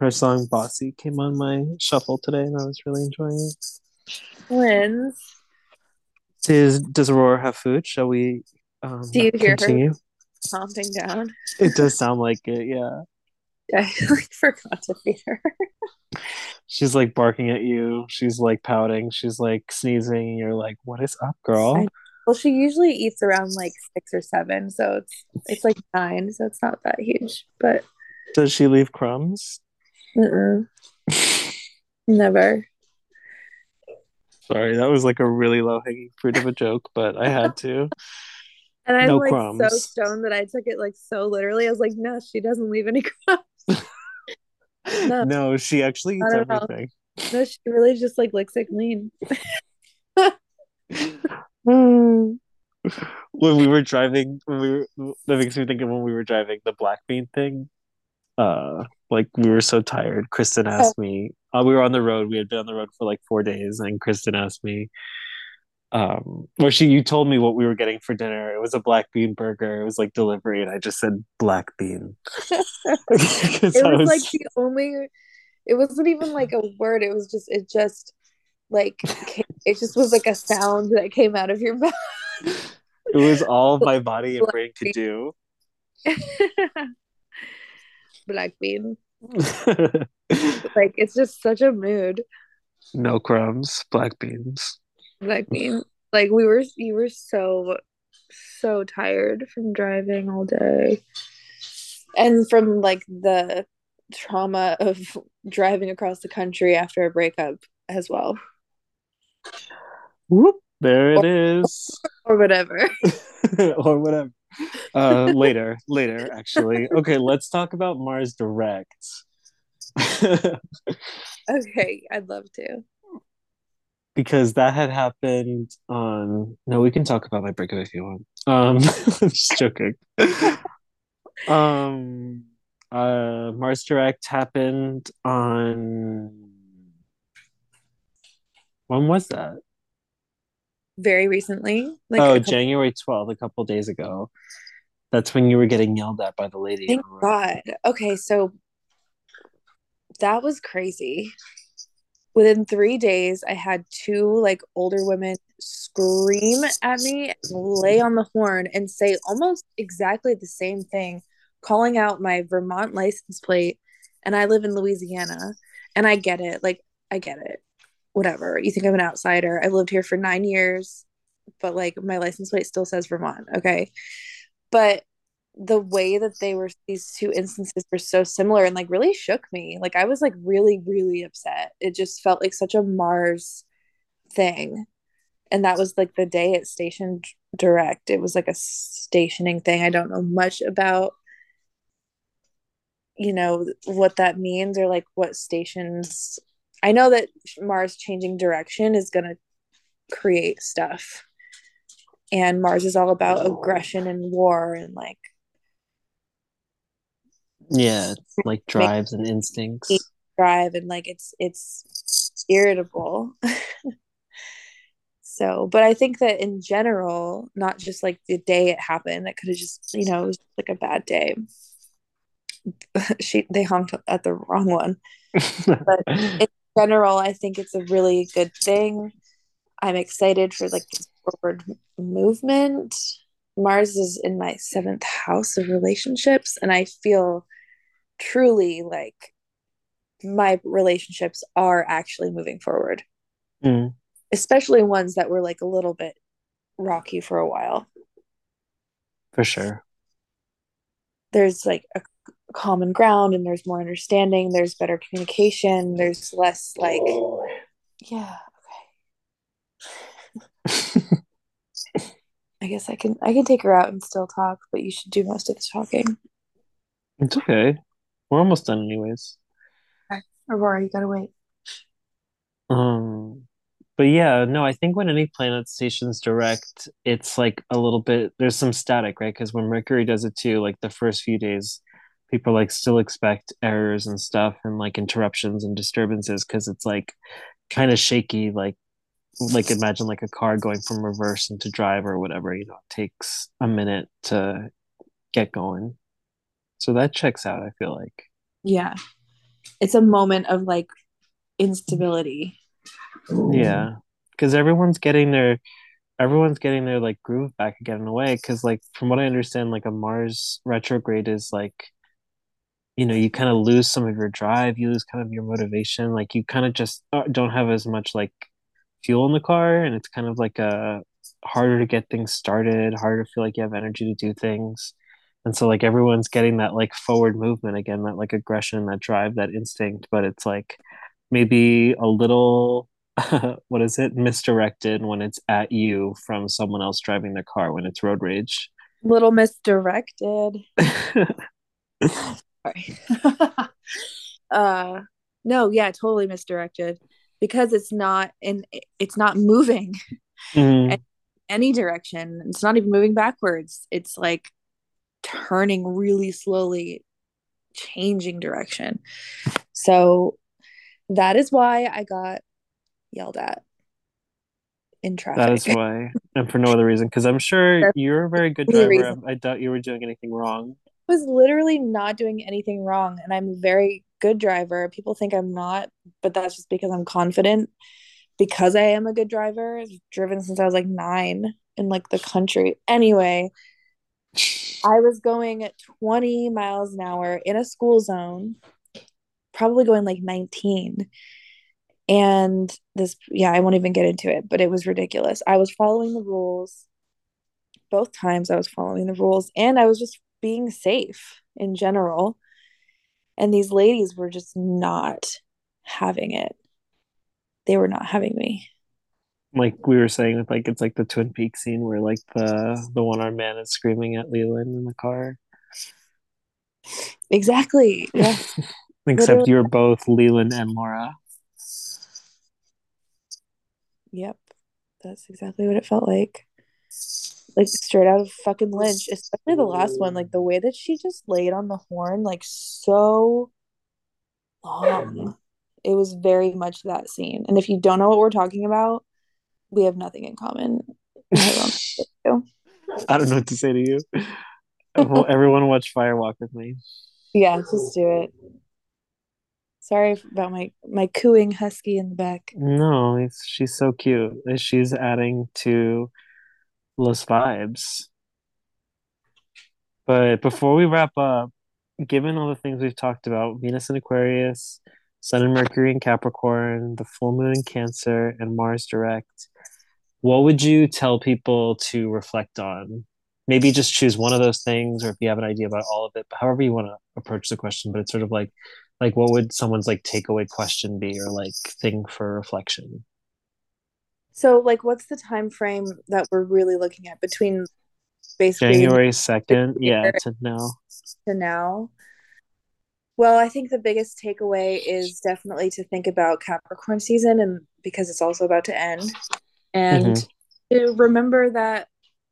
Her song "Bossy" came on my shuffle today, and I was really enjoying it. Twins. Does Does Aurora have food? Shall we um, Do you hear her? continue? Stomping down. It does sound like it. Yeah, I like forgot to feed her. she's like barking at you. She's like pouting. She's like sneezing. You're like, "What is up, girl?" I- Well, she usually eats around like six or seven, so it's it's like nine, so it's not that huge. But Does she leave crumbs? Mm-mm, never. Sorry, that was like a really low hanging fruit of a joke, but I had to. And I'm No like so stoned that I took it like so literally. I was like, no, she doesn't leave any crumbs. No. no, she actually eats Not at all. everything. No, she really just like licks it clean. when we were driving when we were that makes me think of when we were driving the black bean thing uh like we were so tired. Kristen asked me uh, we were on the road. We had been on the road for like four days and kristen asked me um or she you told me what we were getting for dinner. It was a black bean burger. It was like delivery and i just said black bean. It i was like was the only it wasn't even like a word. It was just it just like it just was like a sound that came out of your mouth. it was all my body and brain could do Black bean. Like it's just such a mood. no crumbs black beans Black bean. Like we were you were so so tired from driving all day. And from like the trauma of driving across the country after a breakup as well. Whoop, there it Or, is or whatever. or whatever uh later later actually. Okay let's talk about mars direct. Okay, I'd love to. because that had happened on no we can talk about my breakup if you want. Um I'm just joking. Um uh mars direct happened on when was that Very recently, like oh couple january 12th a couple days ago that's when you were getting yelled at by the lady Thank God. Okay, so that was crazy. Within three days, I had two like older women scream at me, lay on the horn, and say almost exactly the same thing, calling out my Vermont license plate. And I live in Louisiana, and I get it. Like, I get it. Whatever. You think I'm an outsider. I've lived here for nine years, but like my license plate still says Vermont. Okay. But the way that they were these two instances were so similar and like really shook me. Like I was like really, really upset. It just felt like such a Mars thing. And that was like the day at Station direct. It was like a stationing thing. I don't know much about, you know, what that means or like what stations. I know that Mars changing direction is going to create stuff. And Mars is all about aggression and war and like yeah like drives and instincts drive and like it's it's irritable. So, but I think that in general, not just like the day it happened, that could have just, you know, it was like a bad day. she they honked at the wrong one. But general, I think it's a really good thing. I'm excited for like this forward movement. Mars is in my seventh house of relationships, and I feel truly like my relationships are actually moving forward, Mm, especially ones that were like a little bit rocky for a while. for sure There's like a common ground and there's more understanding, there's better communication, there's less like, yeah, okay. I guess I can I can take her out and still talk, but you should do most of the talking. it's okay we're almost done anyways Okay. Aurora, you gotta wait. um but yeah no i think when any planet stations direct it's like a little bit there's some static right because when mercury does it too like the first few days people like still expect errors and stuff and like interruptions and disturbances because it's like kind of shaky like like imagine like a car going from reverse into drive or whatever you know it takes a minute to get going so that checks out i feel like Yeah. It's a moment of like instability. yeah because everyone's getting their everyone's getting their like groove back again in a way because like from what i understand like a mars retrograde is like you know you kind of lose some of your drive you lose kind of your motivation like you kind of just uh, don't have as much like fuel in the car and it's kind of like a harder to get things started harder to feel like you have energy to do things. And so like everyone's getting that like forward movement again that like aggression that drive that instinct but it's like maybe a little what is it? misdirected when it's at you from someone else driving their car when it's road rage. Little misdirected. Sorry. uh no, yeah, totally misdirected because it's not in it's not moving Mm, in any direction. It's not even moving backwards. It's like turning really slowly, changing direction. So that is why I got yelled at. in traffic. That is why, and for no other reason, because I'm sure you're a very good driver. I doubt you were doing anything wrong. Was literally not doing anything wrong, and I'm a very good driver. People think I'm not, but that's just because I'm confident. Because I am a good driver, I've driven since I was like nine in like the country. Anyway, I was going at 20 miles an hour in a school zone, probably going like 19. And this, yeah, I won't even get into it, but it was ridiculous. I was following the rules both times. I was following the rules and I was just being safe in general. And these ladies were just not having it. They were not having me. Like we were saying, with like it's like the Twin Peaks scene where like the the one armed man is screaming at Leland in the car. Exactly. Yeah. Except Literally. you're both Leland and Laura. Yep. That's exactly what it felt like. Like straight out of fucking Lynch, especially the last one. Like the way that she just laid on the horn, like so long. It was very much that scene. And if you don't know what we're talking about, we have nothing in common. I don't I don't know what to say to you. Well, everyone watch Firewalk with me. yeah, just do it. Sorry about my my cooing husky in the back. No, it's, she's so cute. She's adding to Los vibes. But before we wrap up, given all the things we've talked about, Venus in Aquarius, Sun and Mercury in Capricorn, the full moon in Cancer, and Mars direct, what would you tell people to reflect on? Maybe just choose one of those things, or if you have an idea about all of it, however you want to approach the question. But it's sort of like, like what would someone's like takeaway question be, or like thing for reflection? So, like, what's the time frame that we're really looking at between basically January 2nd, yeah, to now. to now? Well, I think the biggest takeaway is definitely to think about Capricorn season and because it's also about to end and hmm to remember that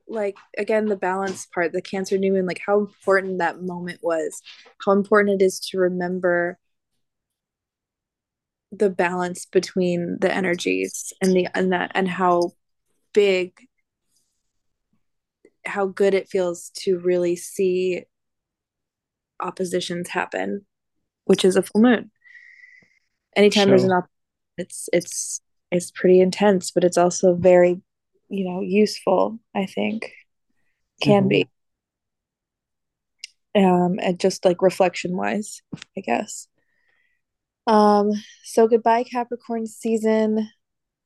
like again the balance part, the Cancer new moon, like how important that moment was, how important it is to remember the balance between the energies and the and that and how big how good it feels to really see oppositions happen, which is a full moon. Anytime there's an Sure. op, it's it's it's pretty intense, but it's also very, you know, useful. I think can hmm be, um, and just like reflection wise, I guess. Um, so goodbye Capricorn season.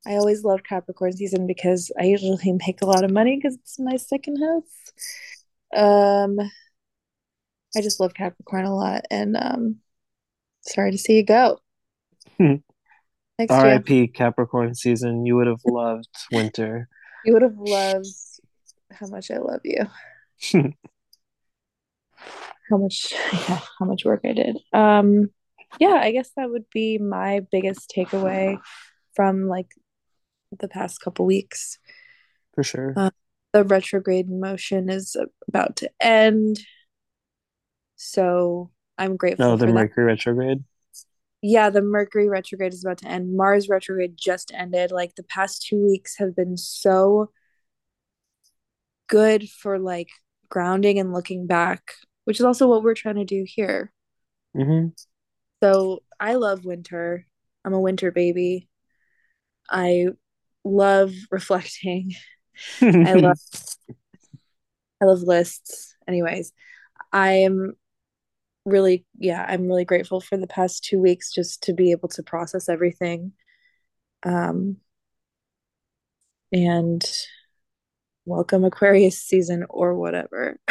I always love Capricorn season because I usually make a lot of money because it's my second house. Um, I just love Capricorn a lot, and um, sorry to see you go next. RIP Capricorn season. You would have loved winter. You would have loved how much I love you, how much, yeah, how much work I did. Um, yeah, I guess that would be my biggest takeaway from like the past couple weeks. For sure. Uh, the retrograde motion is about to end, so I'm No, grateful the for that. Mercury retrograde. Yeah, the Mercury retrograde is about to end. Mars retrograde just ended. Like the past two weeks have been so good for like grounding and looking back, which is also what we're trying to do here. hmm So I love winter. I'm a winter baby. I love reflecting. I love I love lists. Anyways, I am really yeah, I'm really grateful for the past two weeks just to be able to process everything. Um and welcome Aquarius season or whatever.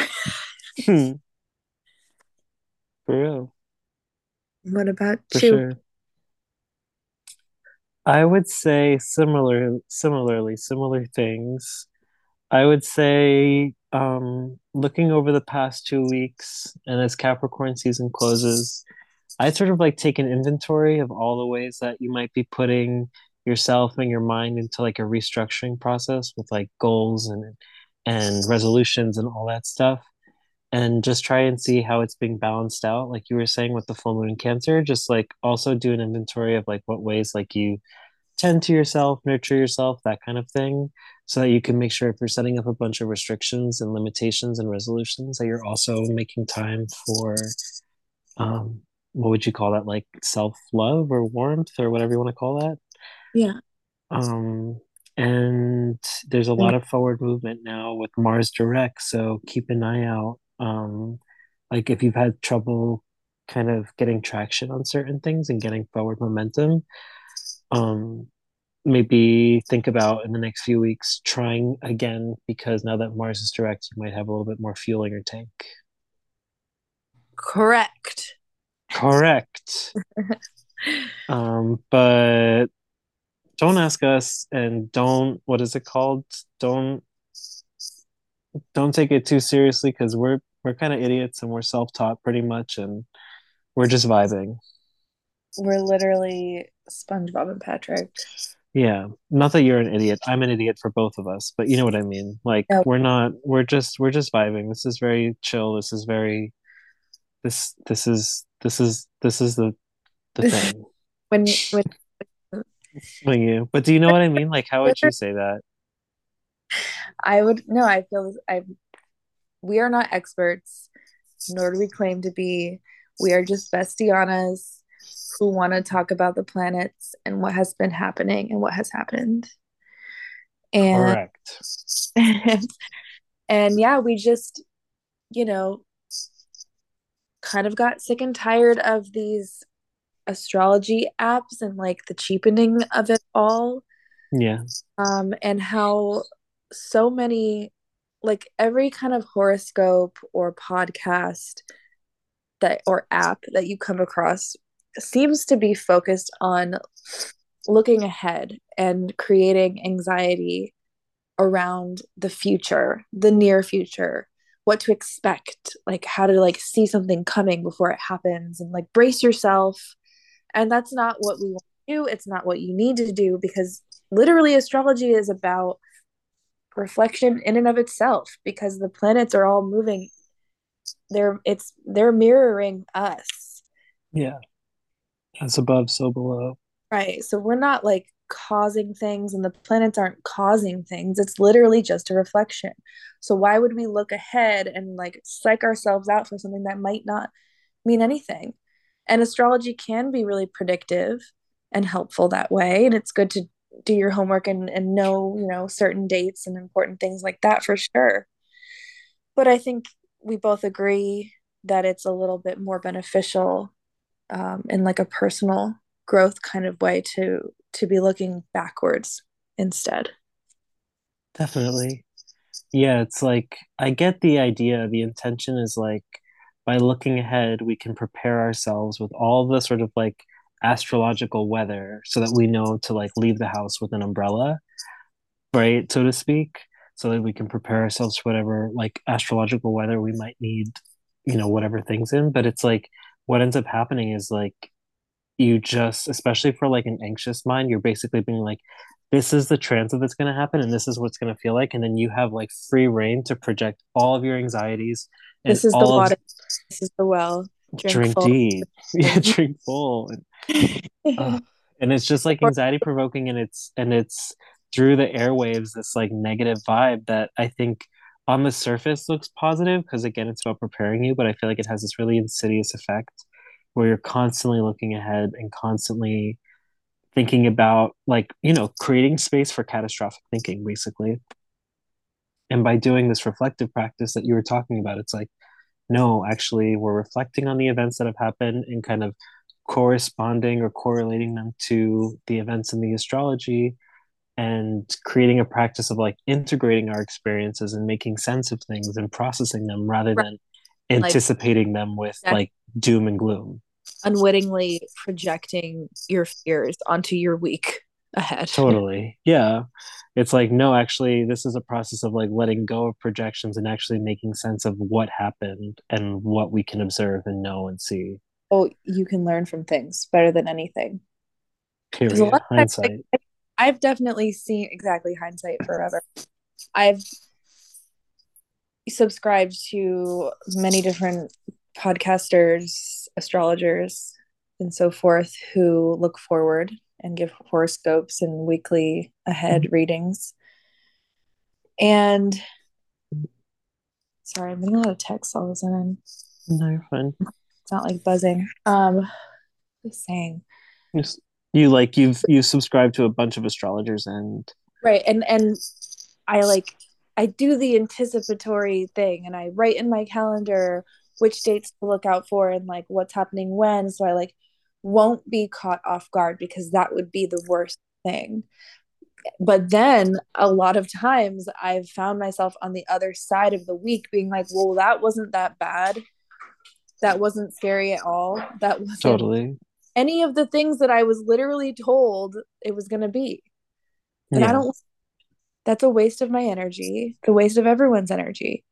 For real. What about For you? sure. I would say similar, similarly, similar things. I would say, um, looking over the past two weeks and as Capricorn season closes, I'd sort of like take an inventory of all the ways that you might be putting yourself and your mind into like a restructuring process with like goals and and resolutions and all that stuff. And just try and see how it's being balanced out. Like you were saying with the full moon in Cancer, just like also do an inventory of like what ways like you tend to yourself, nurture yourself, that kind of thing, so that you can make sure if you're setting up a bunch of restrictions and limitations and resolutions, that you're also making time for, um, what would you call that? Like self love or warmth or whatever you want to call that. Yeah. Um, and there's a lot of forward movement now with Mars Direct, so keep an eye out. Um, like if you've had trouble kind of getting traction on certain things and getting forward momentum, um, maybe think about in the next few weeks trying again because now that Mars is direct, you might have a little bit more fuel in your tank. Correct. Correct. um, but don't ask us and don't what is it called? Don't don't take it too seriously because we're we're kind of idiots and we're self-taught pretty much and we're just vibing. We're literally SpongeBob and Patrick. Yeah, not that you're an idiot. I'm an idiot for both of us, but you know what I mean. Like we're not. We're just. We're just vibing. This is very chill. This is very. This. This is. This is. This is the. The thing. When when When you. But do you know what I mean? Like, how would you say that? I would no, I feel I we are not experts, nor do we claim to be. We are just bestianas who want to talk about the planets and what has been happening and what has happened. And Correct. and yeah, we just, you know, kind of got sick and tired of these astrology apps and like the cheapening of it all. Yeah. Um, and how so many, like every kind of horoscope or podcast that or app that you come across seems to be focused on looking ahead and creating anxiety around the future, the near future, what to expect, like how to like see something coming before it happens and like brace yourself. And that's not what we want to do. It's not what you need to do because literally astrology is about reflection in and of itself because the planets are all moving. They're it's they're mirroring us. Yeah. As above, so below. right. So we're not like causing things and the planets aren't causing things. It's literally just a reflection. So why would we look ahead and like psych ourselves out for something that might not mean anything? And astrology can be really predictive and helpful that way and it's good to do your homework and, and know you know certain dates and important things like that for sure but i think we both agree that it's a little bit more beneficial um, in like a personal growth kind of way to to be looking backwards instead. Definitely. Yeah, it's like I get the idea. The intention is like by looking ahead, we can prepare ourselves with all the sort of like astrological weather so that we know to like leave the house with an umbrella, right? So to speak, so that we can prepare ourselves for whatever like astrological weather we might need, you know, whatever things in. But it's like what ends up happening is like you just, especially for like an anxious mind, you're basically being like, this is the transit that's going to happen and this is what's going to feel like. And then you have like free reign to project all of your anxieties This is the all of. This is the well. Drink drink deep. Yeah, drink full. And, uh, and it's just like anxiety provoking and it's and it's through the airwaves this like negative vibe that I think on the surface looks positive because again it's about preparing you, but I feel like it has this really insidious effect where you're constantly looking ahead and constantly thinking about like you know creating space for catastrophic thinking basically and by doing this reflective practice that you were talking about it's like no actually we're reflecting on the events that have happened and kind of corresponding or correlating them to the events in the astrology and creating a practice of like integrating our experiences and making sense of things and processing them rather Right. than Like- anticipating them with That- like doom and gloom. Unwittingly projecting your fears onto your week ahead. Totally. Yeah. It's like, no, actually, this is a process of like letting go of projections and actually making sense of what happened and what we can observe and know and see. Oh, you can learn from things better than anything. Because a Period. lot of times, like, Hindsight. I've definitely seen exactly hindsight forever. I've subscribed to many different podcasters, astrologers, and so forth who look forward and give horoscopes and weekly ahead readings. And sorry, I'm getting a lot of texts all of a sudden. No, you're fine. It's not like buzzing. Um, just saying. You like you've you subscribe to a bunch of astrologers and Right. And and I like I do the anticipatory thing and I write in my calendar which dates to look out for and like what's happening when. So I like won't be caught off guard because that would be the worst thing. But then a lot of times I've found myself on the other side of the week being like, well, that wasn't that bad. That wasn't scary at all. That wasn't totally any of the things that I was literally told it was going to be. And yeah. I don't, that's a waste of my energy, the waste of everyone's energy.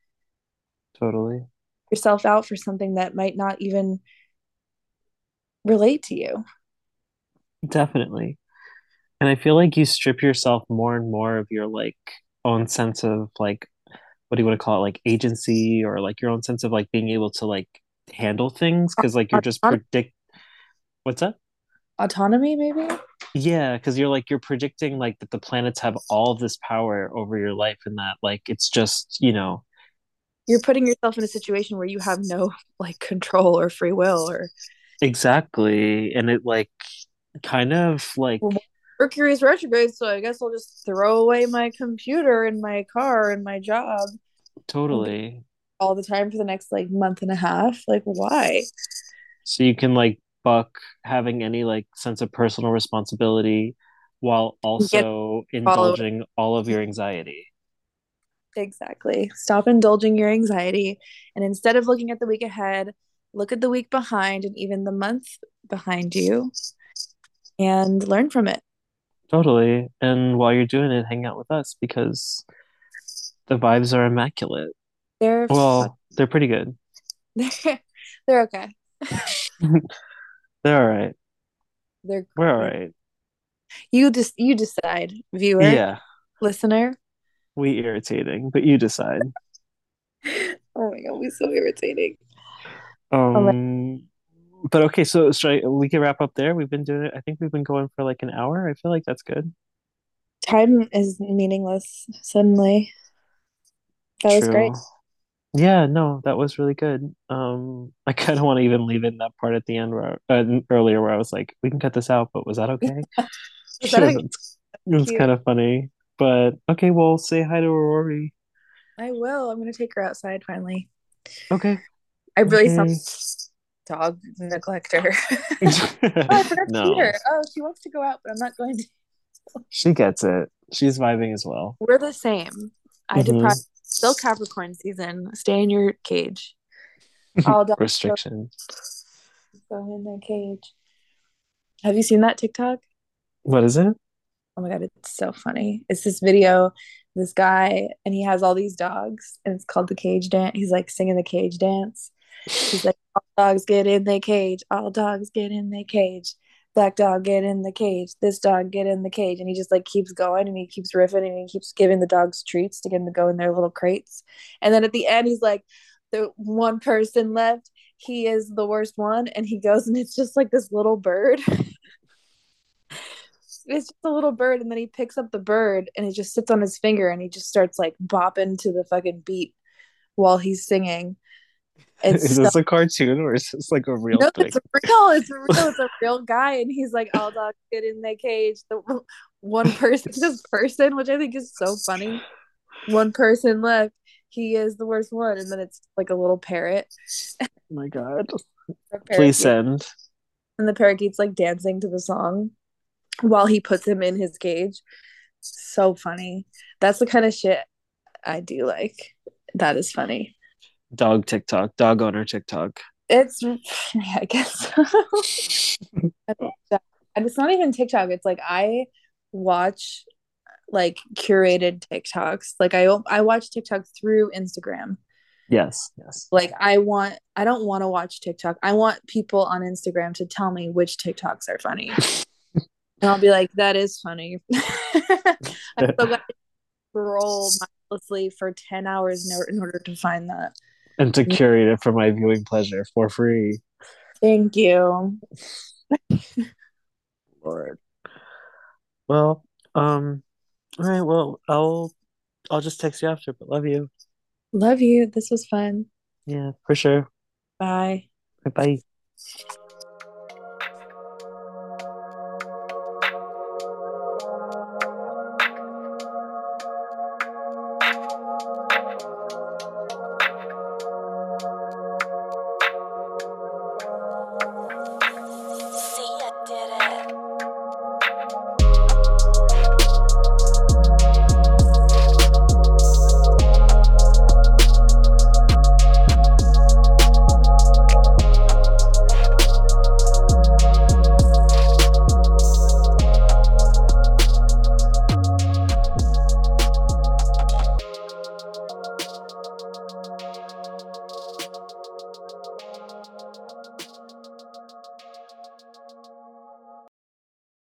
Totally. Yourself out for something that might not even relate to you. Definitely. And I feel like you strip yourself more and more of your like own sense of like what do you want to call it like agency or like your own sense of like being able to like handle things because like you're just predict what's that autonomy maybe yeah because you're like you're predicting like that the planets have all this power over your life and that like it's just you know you're putting yourself in a situation where you have no like control or free will or exactly and it like kind of like well, mercury's retrograde so i guess i'll just throw away my computer and my car and my job. Totally. All the time for the next like month and a half? Like why? So you can like buck having any like sense of personal responsibility while also indulging all of your anxiety. Exactly. Stop indulging your anxiety and instead of looking at the week ahead look at the week behind and even the month behind you and learn from it. Totally. And while you're doing it hang out with us because the vibes are immaculate. They're well fun. they're pretty good. They're, they're okay. They're all right they're we're all right you just you decide viewer. Yeah. Listener. We irritating but you decide. Oh my god we're so irritating um but okay so should I, we can wrap up there. We've been doing it i think we've been going for like an hour. I feel like that's good. Time is meaningless suddenly. That True. was great. Yeah no that was really good. Um i kind of want to even leave in that part at the end where uh, earlier where i was like we can cut this out but was that okay? It was that okay? it's, it's kind of funny but okay well say hi to rory i will. I'm gonna take her outside finally. Okay i really okay. dog neglector oh, i forgot no. to feed her oh she wants to go out but i'm not going to she gets it she's vibing as well we're the same i mm-hmm. deprive still Capricorn season. Stay in your cage. All restriction. Go, go in the cage. Have you seen that TikTok? What is it? Oh my god, it's so funny. It's this video, this guy, and he has all these dogs, and it's called the cage dance. He's like singing the cage dance. He's like, all dogs get in the cage. All dogs get in the cage. Black dog get in the cage. This dog get in the cage. And he just like keeps going and he keeps riffing and he keeps giving the dogs treats to get them to go in their little crates. And then at the end he's like the one person left he is the worst one. And he goes and it's just like this little bird. It's just a little bird. And then he picks up the bird and it just sits on his finger and he just starts like bopping to the fucking beat while he's singing it's is this so, a cartoon or is this like a real no, thing? It's real. It's real. It's a real guy, and he's like, "All dogs get in the cage." The one person, this person, which I think is so funny. One person left. He is the worst one, and then it's like a little parrot. Oh my god! Please send. And the parakeet's like dancing to the song while he puts him in his cage. So funny. That's the kind of shit I do like. That is funny dog TikTok, dog owner TikTok. It's yeah, I guess. and it's not even TikTok. It's like I watch like curated TikToks. Like I I watch TikTok through Instagram. Yes, yes. Like I want I don't want to watch TikTok. I want people on Instagram to tell me which TikToks are funny. and I'll be like, that is funny. I'm so glad scroll mindlessly for 10 hours in order to find that and to curate it for my viewing pleasure for free. Thank you. Lord. Well, um, all right, well, I'll I'll just text you after, but love you. Love you. This was fun. Yeah, for sure. Bye. Bye bye.